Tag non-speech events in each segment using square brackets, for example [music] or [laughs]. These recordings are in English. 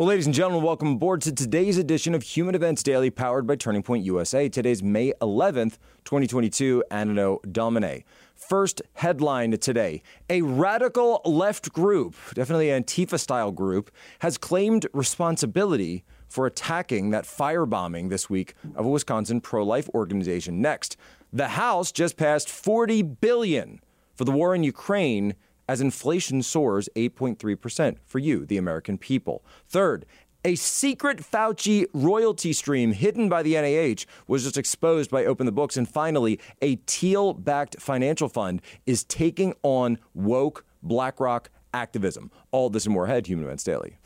Well, ladies and gentlemen, welcome aboard to today's edition of Human Events Daily, powered by Turning Point USA. Today's May 11th, 2022, Anno Domini. First headline today A radical left group, definitely Antifa style group, has claimed responsibility for attacking that firebombing this week of a Wisconsin pro life organization. Next, the House just passed 40 billion for the war in Ukraine as inflation soars 8.3% for you, the American people. Third, a secret Fauci royalty stream hidden by the NIH was just exposed by Open the Books. And finally, a Thiel backed financial fund is taking on woke BlackRock activism. All this and more ahead, Human Events Daily.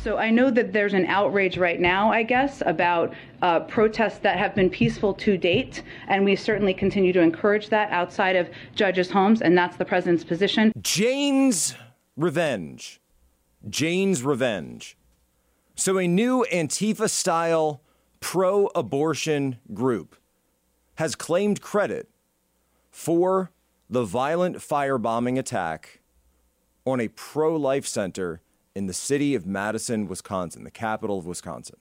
So I know that there's an outrage right now, I guess, about uh, protests that have been peaceful to date, and we certainly continue to encourage that outside of judges' homes, and that's the president's position. Jane's revenge. Jane's revenge. So, a new Antifa style pro abortion group has claimed credit for the violent firebombing attack on a pro life center in the city of Madison, Wisconsin, the capital of Wisconsin.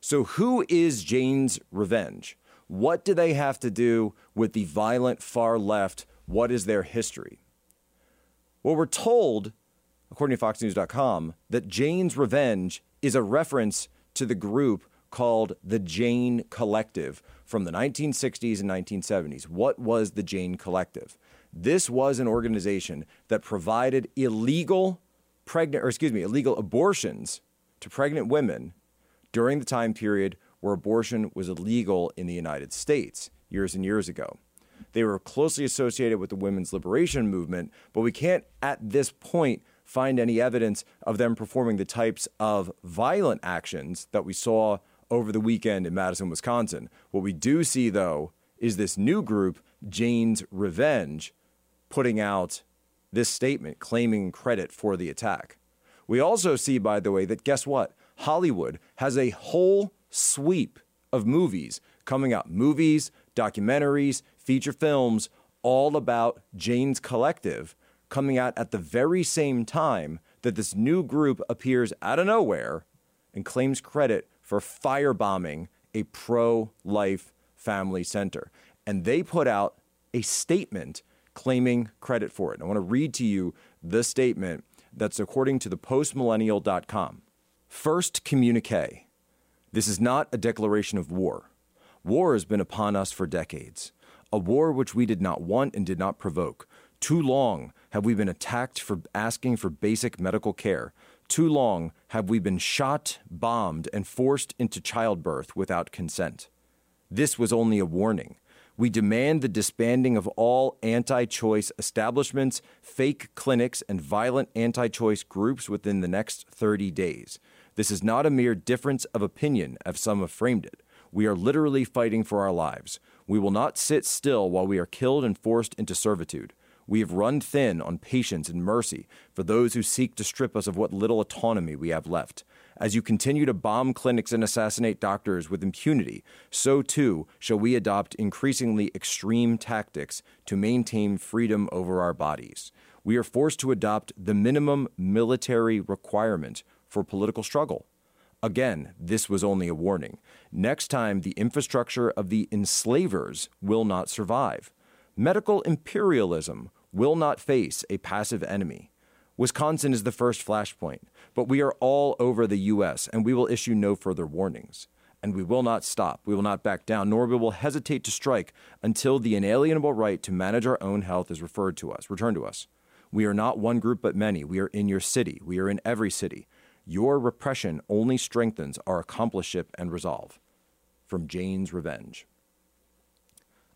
So, who is Jane's Revenge? What do they have to do with the violent far left? What is their history? Well, we're told, according to FoxNews.com, that Jane's Revenge is a reference to the group called the Jane Collective from the 1960s and 1970s. What was the Jane Collective? This was an organization that provided illegal pregnant, or excuse me, illegal abortions to pregnant women during the time period where abortion was illegal in the United States years and years ago. They were closely associated with the women's liberation movement, but we can't at this point find any evidence of them performing the types of violent actions that we saw over the weekend in Madison, Wisconsin. What we do see, though, is this new group, Jane's Revenge, putting out this statement claiming credit for the attack. We also see, by the way, that guess what? Hollywood has a whole sweep of movies coming out movies, documentaries, feature films, all about Jane's Collective coming out at the very same time that this new group appears out of nowhere and claims credit for firebombing a pro life family center. And they put out a statement claiming credit for it. I want to read to you the statement that's according to the postmillennial.com. First communique. This is not a declaration of war. War has been upon us for decades, a war which we did not want and did not provoke. Too long have we been attacked for asking for basic medical care. Too long have we been shot, bombed, and forced into childbirth without consent. This was only a warning. We demand the disbanding of all anti choice establishments, fake clinics, and violent anti choice groups within the next 30 days. This is not a mere difference of opinion, as some have framed it. We are literally fighting for our lives. We will not sit still while we are killed and forced into servitude. We have run thin on patience and mercy for those who seek to strip us of what little autonomy we have left. As you continue to bomb clinics and assassinate doctors with impunity, so too shall we adopt increasingly extreme tactics to maintain freedom over our bodies. We are forced to adopt the minimum military requirement for political struggle. Again, this was only a warning. Next time, the infrastructure of the enslavers will not survive. Medical imperialism will not face a passive enemy. Wisconsin is the first flashpoint, but we are all over the U.S., and we will issue no further warnings. And we will not stop. We will not back down, nor will we will hesitate to strike until the inalienable right to manage our own health is referred to us, returned to us. We are not one group but many. We are in your city. We are in every city. Your repression only strengthens our accompliceship and resolve. From Jane's Revenge.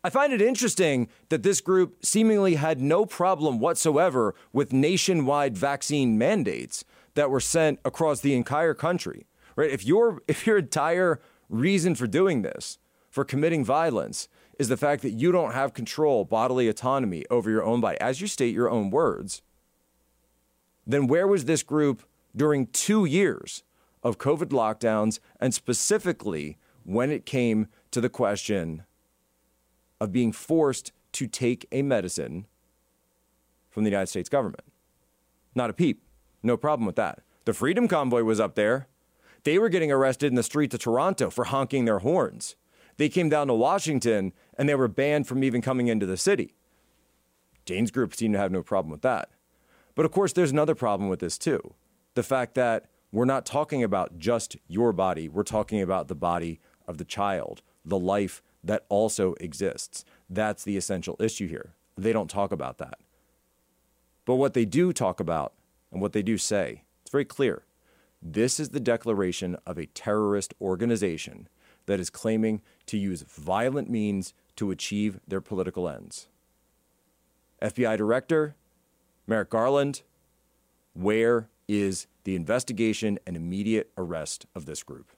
I find it interesting that this group seemingly had no problem whatsoever with nationwide vaccine mandates that were sent across the entire country. Right? If your [laughs] if your entire reason for doing this, for committing violence, is the fact that you don't have control, bodily autonomy over your own body, as you state your own words, then where was this group during two years of COVID lockdowns and specifically when it came to the question of being forced to take a medicine from the United States government. Not a peep. No problem with that. The Freedom Convoy was up there. They were getting arrested in the streets of Toronto for honking their horns. They came down to Washington and they were banned from even coming into the city. Jane's group seemed to have no problem with that. But of course, there's another problem with this too the fact that we're not talking about just your body, we're talking about the body of the child, the life that also exists. That's the essential issue here. They don't talk about that. But what they do talk about and what they do say, it's very clear. This is the declaration of a terrorist organization that is claiming to use violent means to achieve their political ends. FBI Director Merrick Garland, where is the investigation and immediate arrest of this group?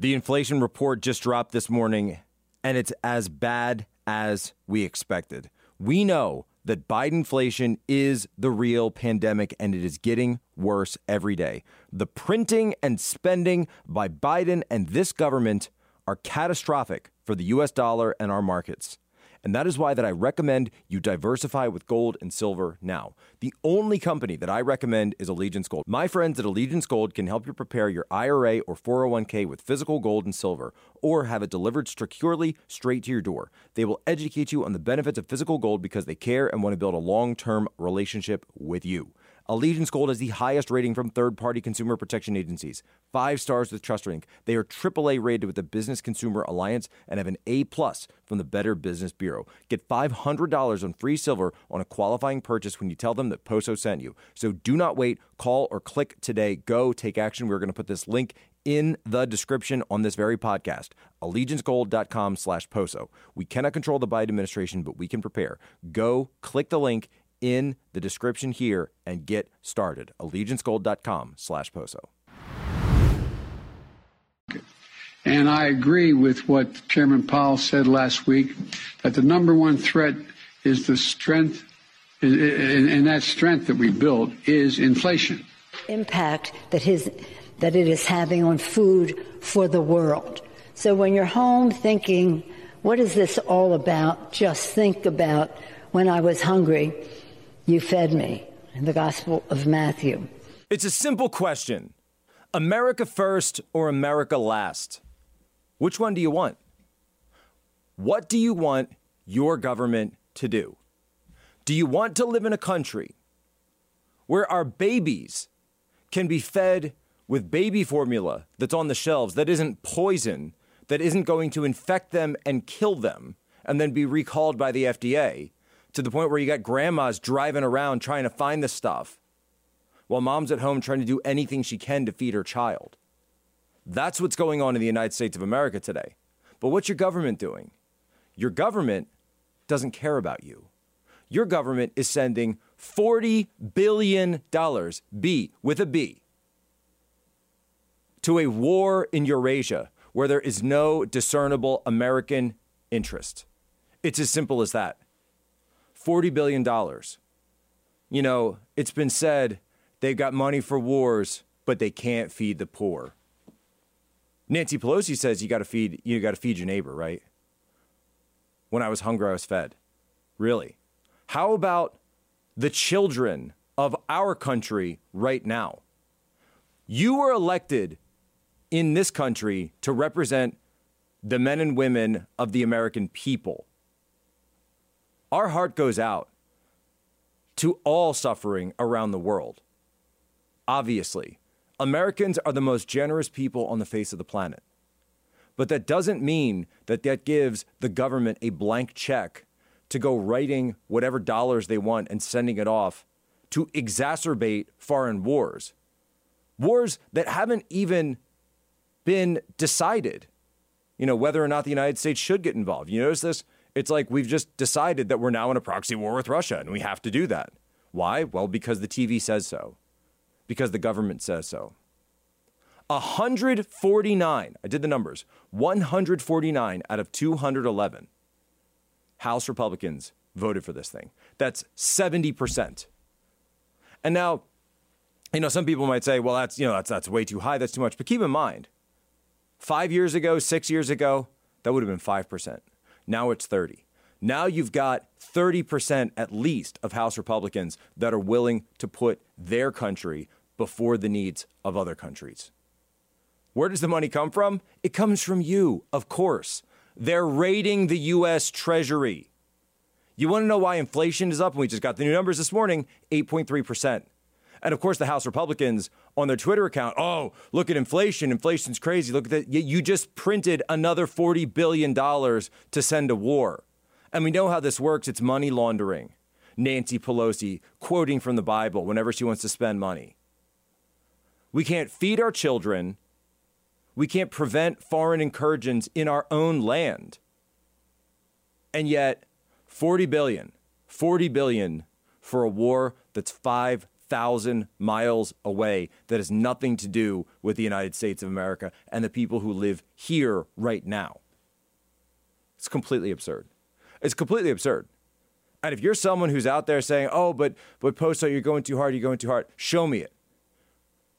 The inflation report just dropped this morning, and it's as bad as we expected. We know that Bidenflation is the real pandemic and it is getting worse every day. The printing and spending by Biden and this government are catastrophic for the US dollar and our markets. And that is why that I recommend you diversify with gold and silver now. The only company that I recommend is Allegiance Gold. My friends at Allegiance Gold can help you prepare your IRA or 401k with physical gold and silver or have it delivered securely straight to your door. They will educate you on the benefits of physical gold because they care and want to build a long-term relationship with you. Allegiance Gold has the highest rating from third party consumer protection agencies. Five stars with TrustLink. They are AAA rated with the Business Consumer Alliance and have an A plus from the Better Business Bureau. Get $500 on free silver on a qualifying purchase when you tell them that Poso sent you. So do not wait. Call or click today. Go take action. We're going to put this link in the description on this very podcast allegiancegold.com slash poso we cannot control the biden administration but we can prepare go click the link in the description here and get started. AllegianceGold.com slash POSO. And I agree with what Chairman Powell said last week that the number one threat is the strength, and that strength that we built is inflation. Impact that his that it is having on food for the world. So when you're home thinking, what is this all about? Just think about when I was hungry you fed me in the Gospel of Matthew. It's a simple question America first or America last? Which one do you want? What do you want your government to do? Do you want to live in a country where our babies can be fed with baby formula that's on the shelves that isn't poison, that isn't going to infect them and kill them, and then be recalled by the FDA? To the point where you got grandmas driving around trying to find the stuff while mom's at home trying to do anything she can to feed her child. That's what's going on in the United States of America today. But what's your government doing? Your government doesn't care about you. Your government is sending $40 billion, B with a B, to a war in Eurasia where there is no discernible American interest. It's as simple as that. $40 billion. You know, it's been said they've got money for wars, but they can't feed the poor. Nancy Pelosi says you got to feed you got to feed your neighbor, right? When I was hungry, I was fed. Really? How about the children of our country right now? You were elected in this country to represent the men and women of the American people our heart goes out to all suffering around the world. Obviously, Americans are the most generous people on the face of the planet. But that doesn't mean that that gives the government a blank check to go writing whatever dollars they want and sending it off to exacerbate foreign wars. Wars that haven't even been decided. You know, whether or not the United States should get involved. You notice this? It's like we've just decided that we're now in a proxy war with Russia and we have to do that. Why? Well, because the TV says so, because the government says so. 149, I did the numbers, 149 out of 211 House Republicans voted for this thing. That's 70%. And now, you know, some people might say, well, that's, you know, that's, that's way too high, that's too much. But keep in mind, five years ago, six years ago, that would have been 5%. Now it's 30. Now you've got 30% at least of House Republicans that are willing to put their country before the needs of other countries. Where does the money come from? It comes from you, of course. They're raiding the U.S. Treasury. You want to know why inflation is up? We just got the new numbers this morning 8.3%. And of course, the House Republicans on their Twitter account, oh, look at inflation. Inflation's crazy. Look at that. You just printed another $40 billion to send to war. And we know how this works it's money laundering. Nancy Pelosi quoting from the Bible whenever she wants to spend money. We can't feed our children. We can't prevent foreign incursions in our own land. And yet, 40 billion, 40 billion for a war that's 5,000 miles away that has nothing to do with the United States of America and the people who live here right now. It's completely absurd. It's completely absurd. And if you're someone who's out there saying, "Oh, but but Poso, you're going too hard, you're going too hard," show me it.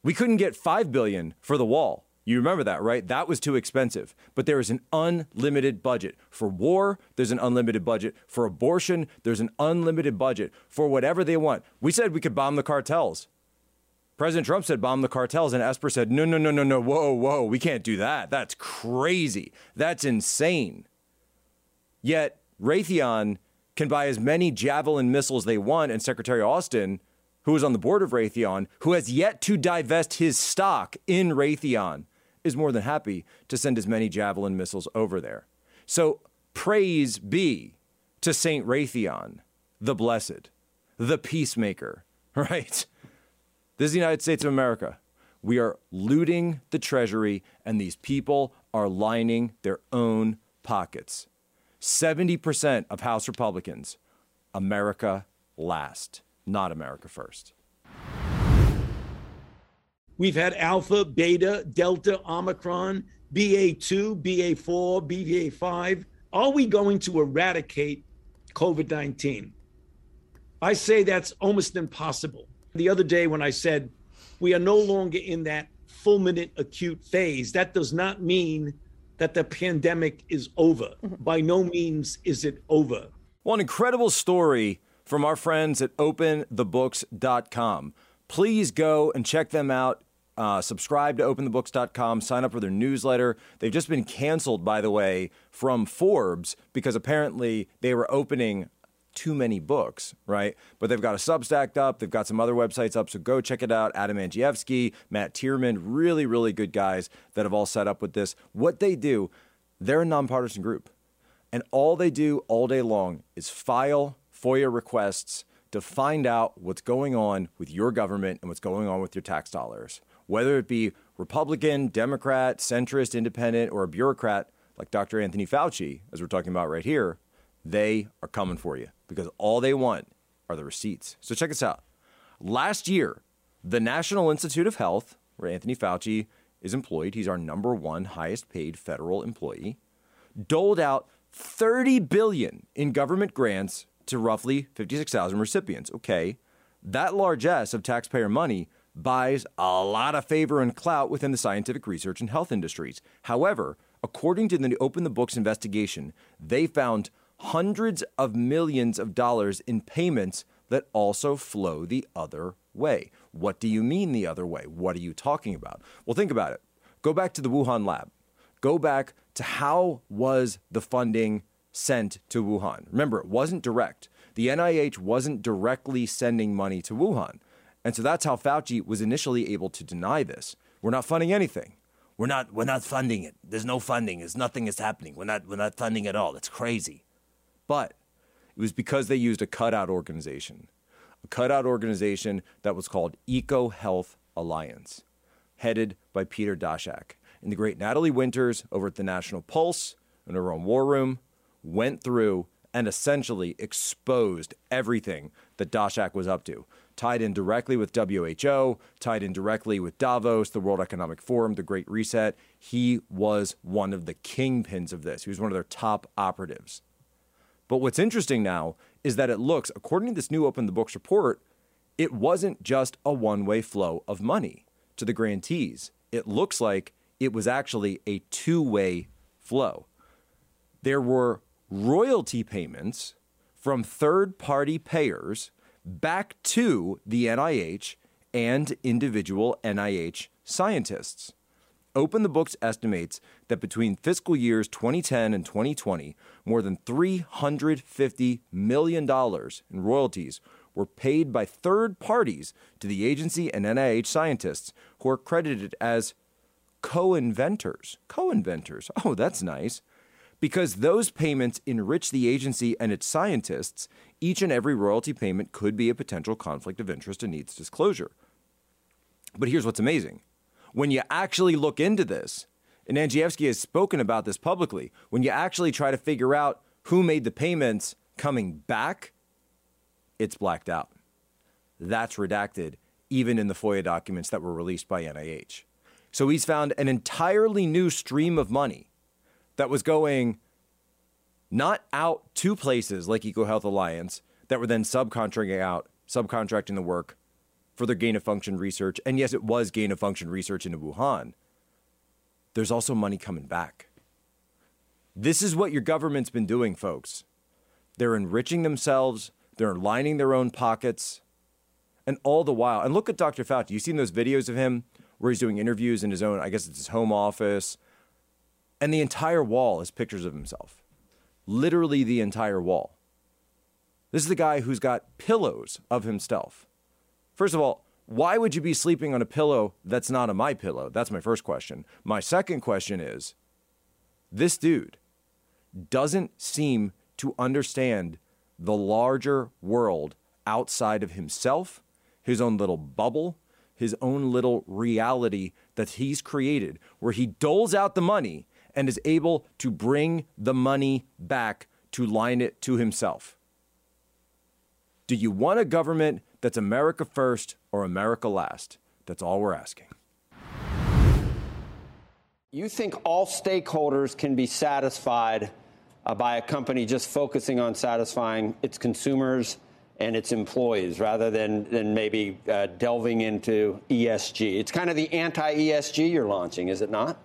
We couldn't get five billion for the wall. You remember that, right? That was too expensive. But there is an unlimited budget for war. There's an unlimited budget for abortion. There's an unlimited budget for whatever they want. We said we could bomb the cartels. President Trump said bomb the cartels, and Esper said, no, no, no, no, no, whoa, whoa, we can't do that. That's crazy. That's insane. Yet Raytheon can buy as many Javelin missiles they want, and Secretary Austin, who is on the board of Raytheon, who has yet to divest his stock in Raytheon, is more than happy to send as many Javelin missiles over there. So praise be to Saint Raytheon, the blessed, the peacemaker, [laughs] right? This is the United States of America. We are looting the treasury, and these people are lining their own pockets. 70% of House Republicans, America last, not America first. We've had Alpha, Beta, Delta, Omicron, BA2, BA4, BA5. Are we going to eradicate COVID 19? I say that's almost impossible. The other day, when I said we are no longer in that fulminant acute phase, that does not mean that the pandemic is over. Mm-hmm. By no means is it over. Well, an incredible story from our friends at openthebooks.com. Please go and check them out. Uh, subscribe to openthebooks.com, sign up for their newsletter. They've just been canceled, by the way, from Forbes because apparently they were opening too many books, right? But they've got a Substack up, they've got some other websites up, so go check it out. Adam Andrzejewski, Matt Tierman, really, really good guys that have all set up with this. What they do, they're a nonpartisan group. And all they do all day long is file FOIA requests to find out what's going on with your government and what's going on with your tax dollars. Whether it be Republican, Democrat, centrist, independent, or a bureaucrat like Dr. Anthony Fauci, as we're talking about right here, they are coming for you because all they want are the receipts. So check this out. Last year, the National Institute of Health, where Anthony Fauci is employed, he's our number one highest paid federal employee, doled out 30 billion in government grants to roughly 56,000 recipients. Okay, that largesse of taxpayer money buys a lot of favor and clout within the scientific research and health industries. However, according to the Open the Books investigation, they found hundreds of millions of dollars in payments that also flow the other way. What do you mean the other way? What are you talking about? Well, think about it. Go back to the Wuhan lab. Go back to how was the funding sent to Wuhan? Remember, it wasn't direct. The NIH wasn't directly sending money to Wuhan. And so that's how Fauci was initially able to deny this. We're not funding anything. We're not we're not funding it. There's no funding. There's nothing is happening. We're not we're not funding at all. It's crazy. But it was because they used a cutout organization, a cutout organization that was called EcoHealth Alliance, headed by Peter Daszak. And the great Natalie Winters over at the National Pulse and her own War Room went through and essentially exposed everything that Daszak was up to. Tied in directly with WHO, tied in directly with Davos, the World Economic Forum, the Great Reset. He was one of the kingpins of this. He was one of their top operatives. But what's interesting now is that it looks, according to this new Open the Books report, it wasn't just a one way flow of money to the grantees. It looks like it was actually a two way flow. there were royalty payments from third party payers back to the NIH and individual NIH scientists. Open the Books estimates that between fiscal years 2010 and 2020, more than $350 million in royalties were paid by third parties to the agency and NIH scientists who are credited as co inventors. Co inventors. Oh, that's nice. Because those payments enrich the agency and its scientists, each and every royalty payment could be a potential conflict of interest and needs disclosure. But here's what's amazing when you actually look into this, and Andrzejewski has spoken about this publicly, when you actually try to figure out who made the payments coming back, it's blacked out. That's redacted, even in the FOIA documents that were released by NIH. So he's found an entirely new stream of money that was going not out to places like EcoHealth Alliance that were then subcontracting out, subcontracting the work for their gain of function research. And yes, it was gain of function research in Wuhan. There's also money coming back. This is what your government's been doing, folks. They're enriching themselves, they're lining their own pockets, and all the while. And look at Dr. Fauci. You've seen those videos of him where he's doing interviews in his own, I guess it's his home office, and the entire wall is pictures of himself. Literally the entire wall. This is the guy who's got pillows of himself. First of all, why would you be sleeping on a pillow that's not a MyPillow? That's my first question. My second question is this dude doesn't seem to understand the larger world outside of himself, his own little bubble, his own little reality that he's created, where he doles out the money and is able to bring the money back to line it to himself. Do you want a government that's America first or America last? That's all we're asking. You think all stakeholders can be satisfied uh, by a company just focusing on satisfying its consumers and its employees rather than, than maybe uh, delving into ESG? It's kind of the anti ESG you're launching, is it not?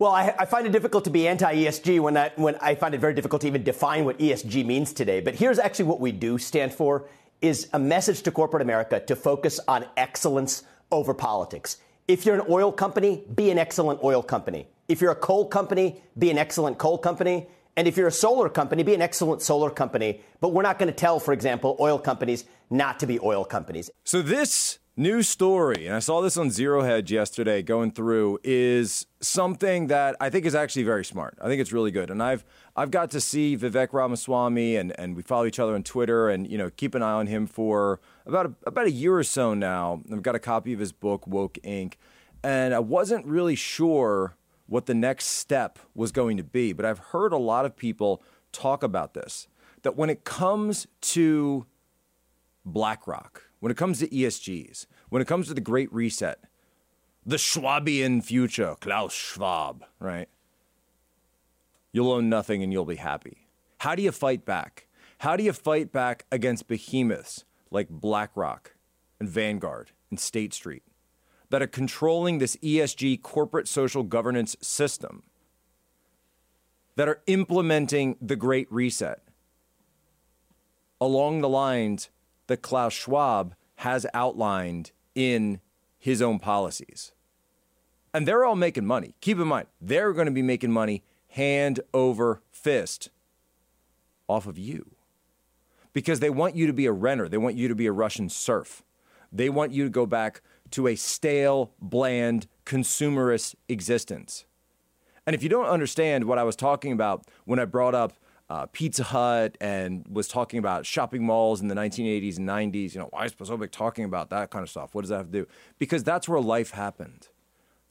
Well, I, I, find it difficult to be anti-ESG when I, when I find it very difficult to even define what ESG means today. But here's actually what we do stand for is a message to corporate America to focus on excellence over politics. If you're an oil company, be an excellent oil company. If you're a coal company, be an excellent coal company. And if you're a solar company, be an excellent solar company. But we're not going to tell, for example, oil companies not to be oil companies. So this New story, and I saw this on Zero Hedge yesterday going through, is something that I think is actually very smart. I think it's really good. And I've I've got to see Vivek Ramaswamy and, and we follow each other on Twitter and you know keep an eye on him for about a, about a year or so now. I've got a copy of his book, Woke Inc. And I wasn't really sure what the next step was going to be, but I've heard a lot of people talk about this. That when it comes to BlackRock, when it comes to ESGs, when it comes to the Great Reset, the Schwabian future, Klaus Schwab, right? You'll own nothing and you'll be happy. How do you fight back? How do you fight back against behemoths like BlackRock and Vanguard and State Street that are controlling this ESG corporate social governance system, that are implementing the Great Reset along the lines that Klaus Schwab has outlined in his own policies. And they're all making money. Keep in mind, they're going to be making money hand over fist off of you because they want you to be a renter. They want you to be a Russian serf. They want you to go back to a stale, bland, consumerist existence. And if you don't understand what I was talking about when I brought up uh, Pizza Hut and was talking about shopping malls in the 1980s and 90s. You know, why is Posobiec talking about that kind of stuff? What does that have to do? Because that's where life happened.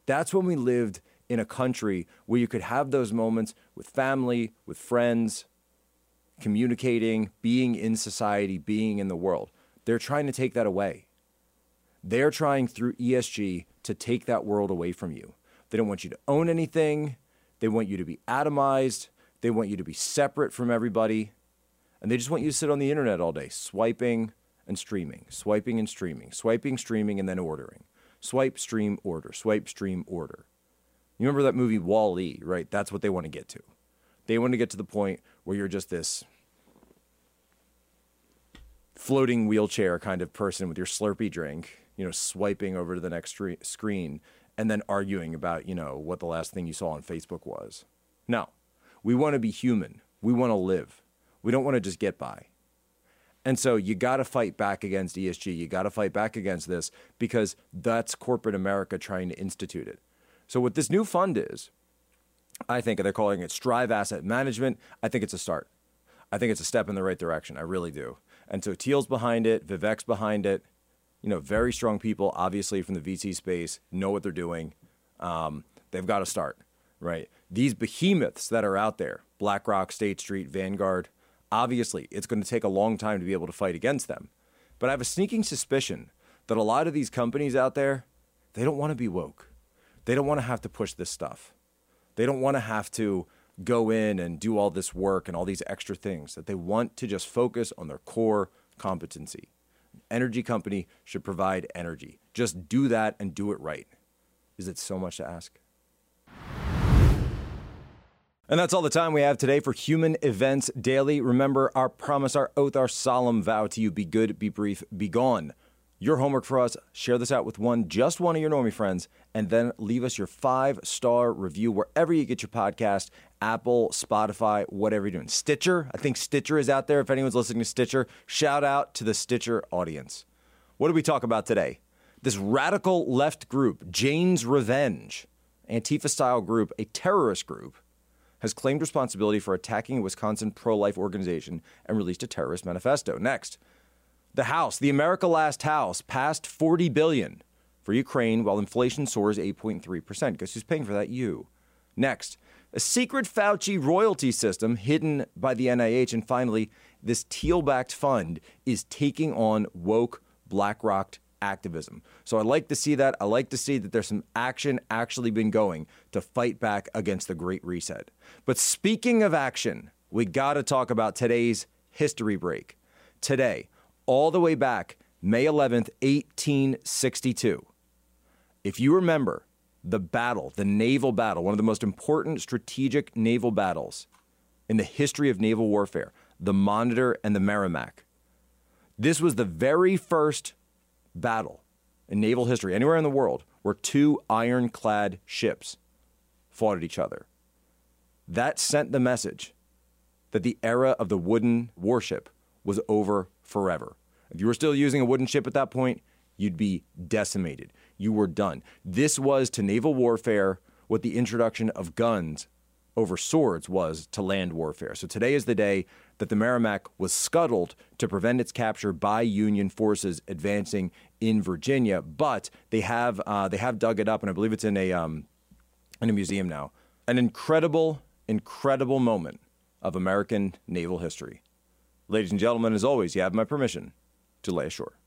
That's when we lived in a country where you could have those moments with family, with friends, communicating, being in society, being in the world. They're trying to take that away. They're trying through ESG to take that world away from you. They don't want you to own anything. They want you to be atomized. They want you to be separate from everybody. And they just want you to sit on the internet all day, swiping and streaming, swiping and streaming, swiping, streaming, and then ordering. Swipe, stream, order, swipe, stream, order. You remember that movie Wall E, right? That's what they want to get to. They want to get to the point where you're just this floating wheelchair kind of person with your Slurpee drink, you know, swiping over to the next screen and then arguing about, you know, what the last thing you saw on Facebook was. No, we want to be human. We want to live. We don't want to just get by. And so you got to fight back against ESG. You got to fight back against this because that's corporate America trying to institute it. So, what this new fund is, I think they're calling it Strive Asset Management. I think it's a start. I think it's a step in the right direction. I really do. And so Thiel's behind it, Vivek's behind it. You know, very strong people, obviously from the VC space, know what they're doing. Um, they've got to start, right? These behemoths that are out there, BlackRock, State Street, Vanguard, obviously it's going to take a long time to be able to fight against them. But I have a sneaking suspicion that a lot of these companies out there, they don't want to be woke. They don't want to have to push this stuff. They don't want to have to go in and do all this work and all these extra things, that they want to just focus on their core competency. An energy company should provide energy. Just do that and do it right. Is it so much to ask? And that's all the time we have today for Human Events Daily. Remember our promise, our oath, our solemn vow to you be good, be brief, be gone. Your homework for us share this out with one, just one of your normie friends, and then leave us your five star review wherever you get your podcast Apple, Spotify, whatever you're doing. Stitcher, I think Stitcher is out there. If anyone's listening to Stitcher, shout out to the Stitcher audience. What did we talk about today? This radical left group, Jane's Revenge, Antifa style group, a terrorist group, has claimed responsibility for attacking a Wisconsin pro life organization and released a terrorist manifesto. Next, the House, the America Last House, passed 40 billion for Ukraine while inflation soars 8.3%. Guess who's paying for that? You. Next, a secret Fauci royalty system hidden by the NIH. And finally, this Thiel backed fund is taking on woke BlackRock activism. So I like to see that. I like to see that there's some action actually been going to fight back against the Great Reset. But speaking of action, we got to talk about today's history break. Today, all the way back May 11th, 1862. If you remember the battle, the naval battle, one of the most important strategic naval battles in the history of naval warfare, the Monitor and the Merrimack. This was the very first battle in naval history, anywhere in the world, where two ironclad ships fought at each other. That sent the message that the era of the wooden warship was over forever. If you were still using a wooden ship at that point, you'd be decimated. You were done. This was to naval warfare what the introduction of guns over swords was to land warfare. So today is the day that the Merrimack was scuttled to prevent its capture by Union forces advancing in Virginia. But they have uh, they have dug it up, and I believe it's in a um, in a museum now. An incredible, incredible moment of American naval history. Ladies and gentlemen, as always, you have my permission to lay ashore.